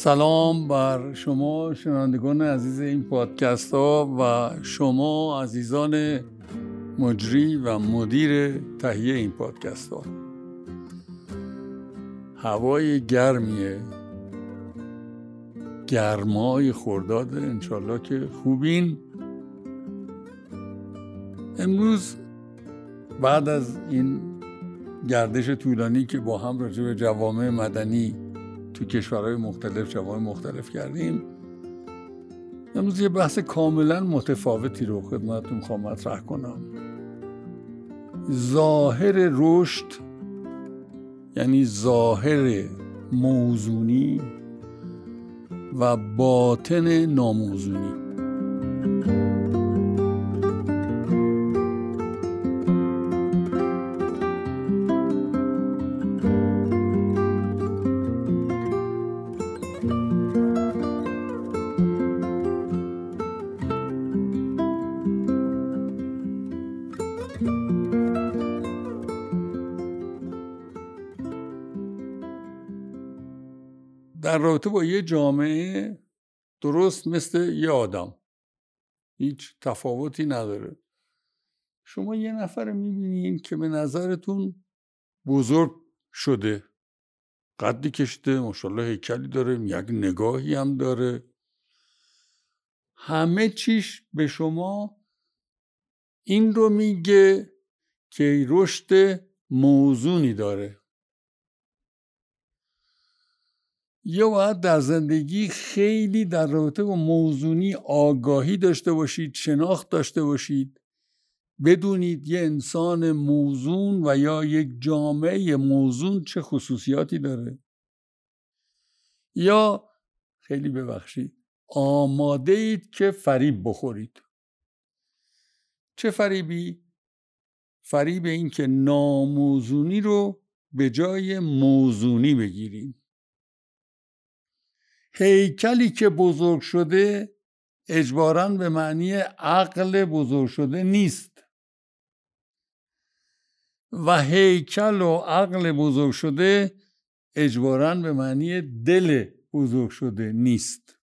سلام بر شما شنوندگان عزیز این پادکست ها و شما عزیزان مجری و مدیر تهیه این پادکست ها. هوای گرمیه. گرمای خورداد انشالله که خوبین. امروز بعد از این گردش طولانی که با هم راجع به جوامع مدنی تو کشورهای مختلف جوامع مختلف کردیم. امروز یه بحث کاملا متفاوتی رو خدمتتون خواهم مطرح کنم. ظاهر رشد یعنی ظاهر موزونی و باطن ناموزونی. در رابطه با یه جامعه درست مثل یه آدم. هیچ تفاوتی نداره. شما یه نفر می‌بینین که به نظرتون بزرگ شده قدی کشته ماشاءالله هیکلی داره یک نگاهی هم داره. همه چیش به شما این رو میگه که رشد موزونی داره. یا باید در زندگی خیلی در رابطه با موزونی آگاهی داشته باشید شناخت داشته باشید. بدونید یه انسان موزون و یا یک جامعه موزون چه خصوصیاتی داره. یا خیلی ببخشید آماده اید که فریب بخورید. چه فریبی؟ فریب این که ناموزونی رو به جای موزونی بگیریم هیکلی که بزرگ شده اجبارا به معنی عقل بزرگ شده نیست. و هیکل و عقل بزرگ شده اجبارا به معنی دل بزرگ شده نیست.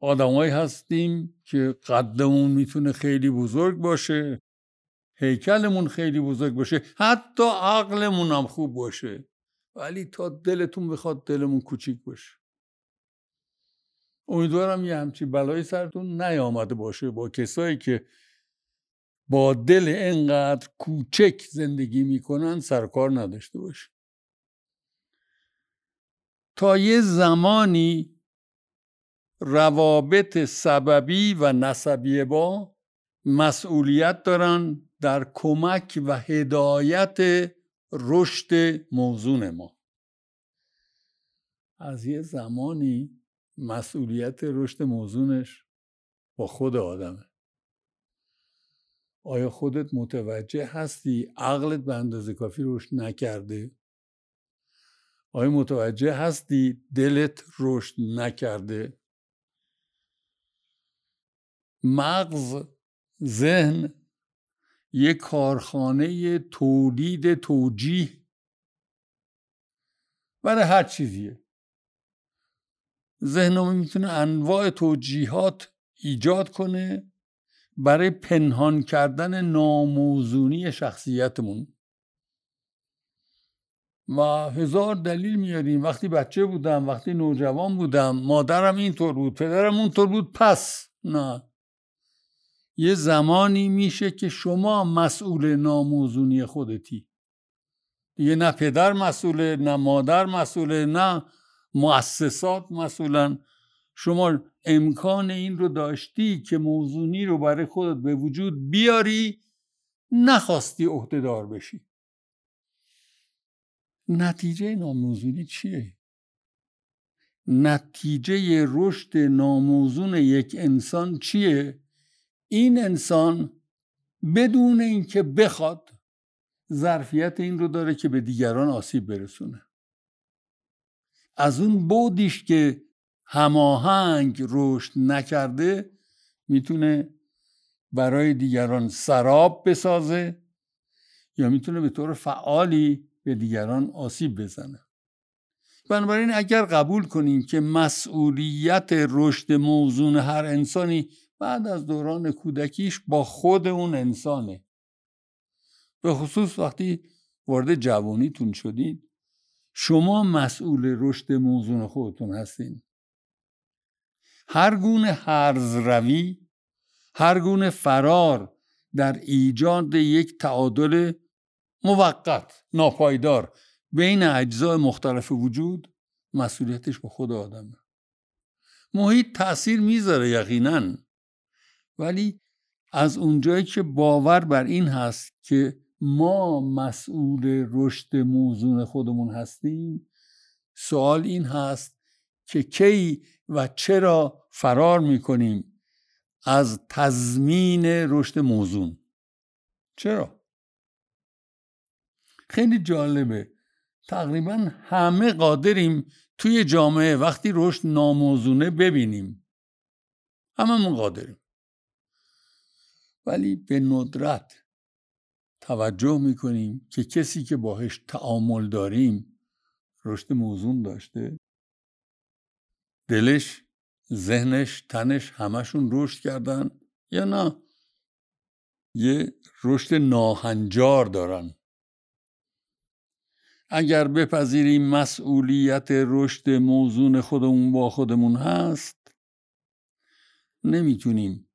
آدمایی هستیم که قدمون می‌تونه خیلی بزرگ باشه هیکلمون خیلی بزرگ باشه حتی عقلمون هم خوب باشه ولی تا دلتون بخواد دلمون کوچیک باشه. امیدوارم یه همچی بلایی سرتون نیامده باشه با کسایی که با دل انقدر کوچک زندگی می‌کنن سرکار نداشته باشه. تا یه زمانی روابط سببی و نسبی با مسئولیت دارن در کمک و هدایت رشد موزون ما. از یه زمانی مسئولیت رشد موزونش با خود آدمه. آیا خودت متوجه هستی عقلت به اندازه کافی رشد نکرده؟ آیا متوجه هستی دلت رشد نکرده؟ مغز ذهن یک کارخانه تولید توجیه. برای هر چیزیه. ذهنمون می‌تونه انواع توجیهات ایجاد کنه برای پنهان کردن ناموزونی شخصیتمون. و هزار دلیل میاریم. وقتی بچه بودم وقتی نوجوان بودم مادرم اینطور بود پدرم اونطور بود پس نه. یه زمانی میشه که شما مسئول ناموزونی خودتی. دیگه نه پدر مسئوله نه مادر مسئوله نه مؤسسات مثلا شما امکان این رو داشتی که موزونی رو برای خودت به وجود بیاری نخواستی عهدهدار بشی نتیجه ناموزونی چیه؟ نتیجه رشد ناموزون یک انسان چیه؟ این انسان بدون اینکه بخواد ظرفیت این رو داره که به دیگران آسیب برسونه از اون بودیش که هماهنگ رشد نکرده می‌تونه برای دیگران سراب بسازه یا می‌تونه به طور فعالی به دیگران آسیب بزنه. بنابراین اگر قبول کنیم که مسئولیت رشد موزون هر انسانی بعد از دوران کودکیش با خود اون انسانه. به خصوص وقتی وارد جوانیتون شدید شما مسئول رشد موزون خودتون هستین. هر گونه هرز روی هر گونه فرار در ایجاد یک تعادل موقت ناپایدار بین اجزای مختلف وجود مسئولیتش به خود آدمه محیط تاثیر می‌ذاره یقینا. ولی از اونجایی که باور بر این هست که ما مسئول رشد موزون خودمون هستیم. سوال این هست که کی و چرا فرار می‌کنیم از تضمین رشد موزون؟ چرا؟ خیلی جالبه. تقریبا همه قادریم توی جامعه وقتی رشد ناموزونه ببینیم. هممون قادریم. ولی به ندرت توجه می‌کنیم که کسی که باهش تعامل داریم رشد موزون داشته؟ دلش ذهنش تنش همشون رشد کردن یا نه؟ یه رشد ناهنجار دارن. اگر بپذیریم مسئولیت رشد موزون خودمون با خودمون هست نمی‌تونیم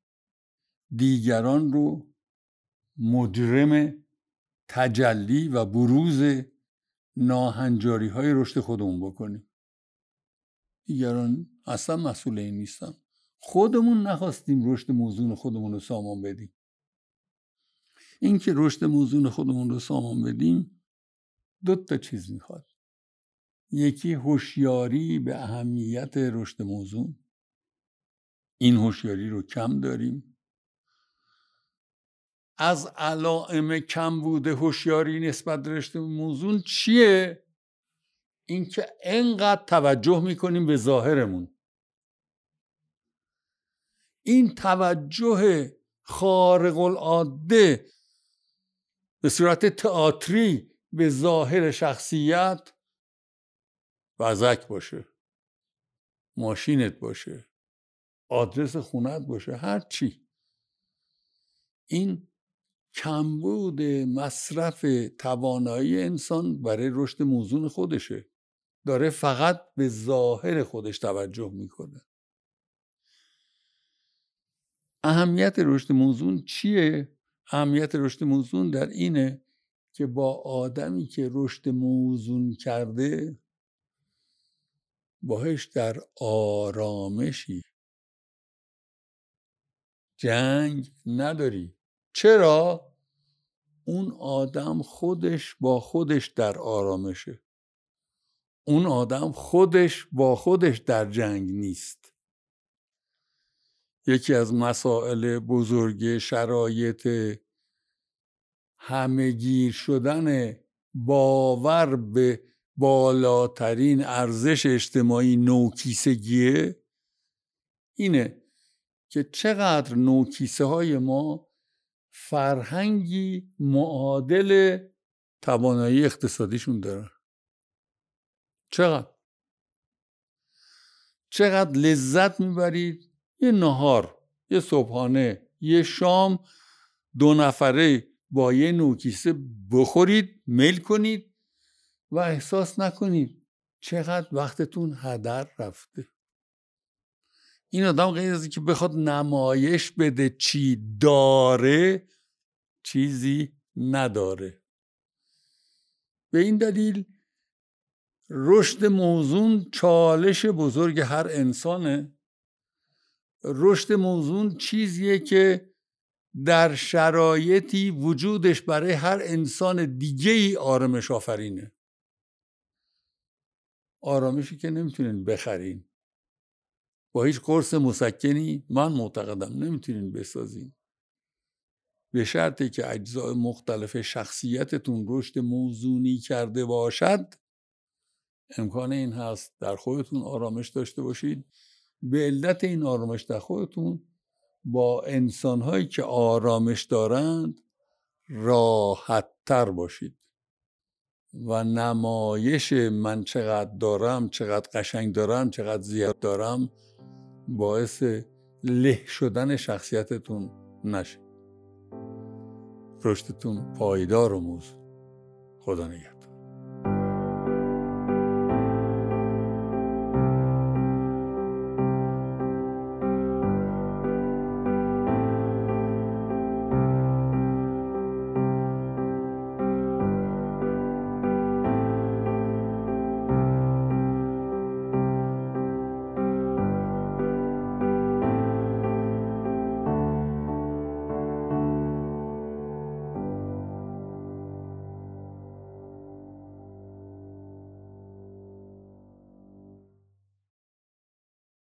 دیگران رو مجرم تجلی و بروز ناهنجاری های رشد خودمون بکنیم. دیگران اصلا مسئول این نیستن. خودمون نخواستیم رشد موزون خودمون رو سامان بدیم. اینکه رشد موزون خودمون رو سامان بدیم دو تا چیز می‌خواد. یکی هوشیاری به اهمیت رشد موزون. این هوشیاری رو کم داریم. از علائم کم بوده هوشیاری نسبت به رشد موزون چیه؟ اینکه انقدر توجه می‌کنیم به ظاهرمون. این توجه خارق العاده به صورت تئاتری به ظاهر شخصیت وزک باشه ماشینت باشه آدرس خونت باشه هر چی. این کمبود مصرف توانایی انسان برای رشد موزون خودشه. داره فقط به ظاهر خودش توجه می‌کنه. اهمیت رشد موزون چیه؟ اهمیت رشد موزون در اینه که با آدمی که رشد موزون کرده باهش در آرامشی. جنگ نداری. چرا؟ اون آدم خودش با خودش در آرامشه اون آدم خودش با خودش در جنگ نیست یکی از مسائل بزرگ شرایط همهگیر شدن باور به بالاترین ارزش اجتماعی نوکیسگیه اینه که چقدر نوکیسه های ما فرهنگی معادل توانایی اقتصادیشون دارن چقدر؟ چقدر لذت می‌برید؟ یه نهار یه صبحانه یه شام دو نفره با یه نوکیسه بخورید میل کنید و احساس نکنید چقدر وقتتون هدر رفته. این آدم غیر از که بخواد نمایش بده چی داره چیزی نداره. به این دلیل رشد موزون چالش بزرگ هر انسانه. رشد موزون چیزیه که در شرایطی وجودش برای هر انسان دیگه ای آرامش آفرینه. آرامشی که نمی‌تونین بخرین. با هیچ قرص مسکنی من معتقدم نمی‌تونین بسازین. به شرطی که اجزای مختلف شخصیتتون رشد موزونی کرده باشد امکان این هست در خودتون آرامش داشته باشید به علت این آرامش در خودتون با انسانهایی که آرامش دارند راحت تر باشید. و نمایش من چقدر دارم چقدر قشنگ دارم چقدر زیاد دارم باعث له شدن شخصیتتون نشه. رشدتون پایدار و موز خدا نگهدار.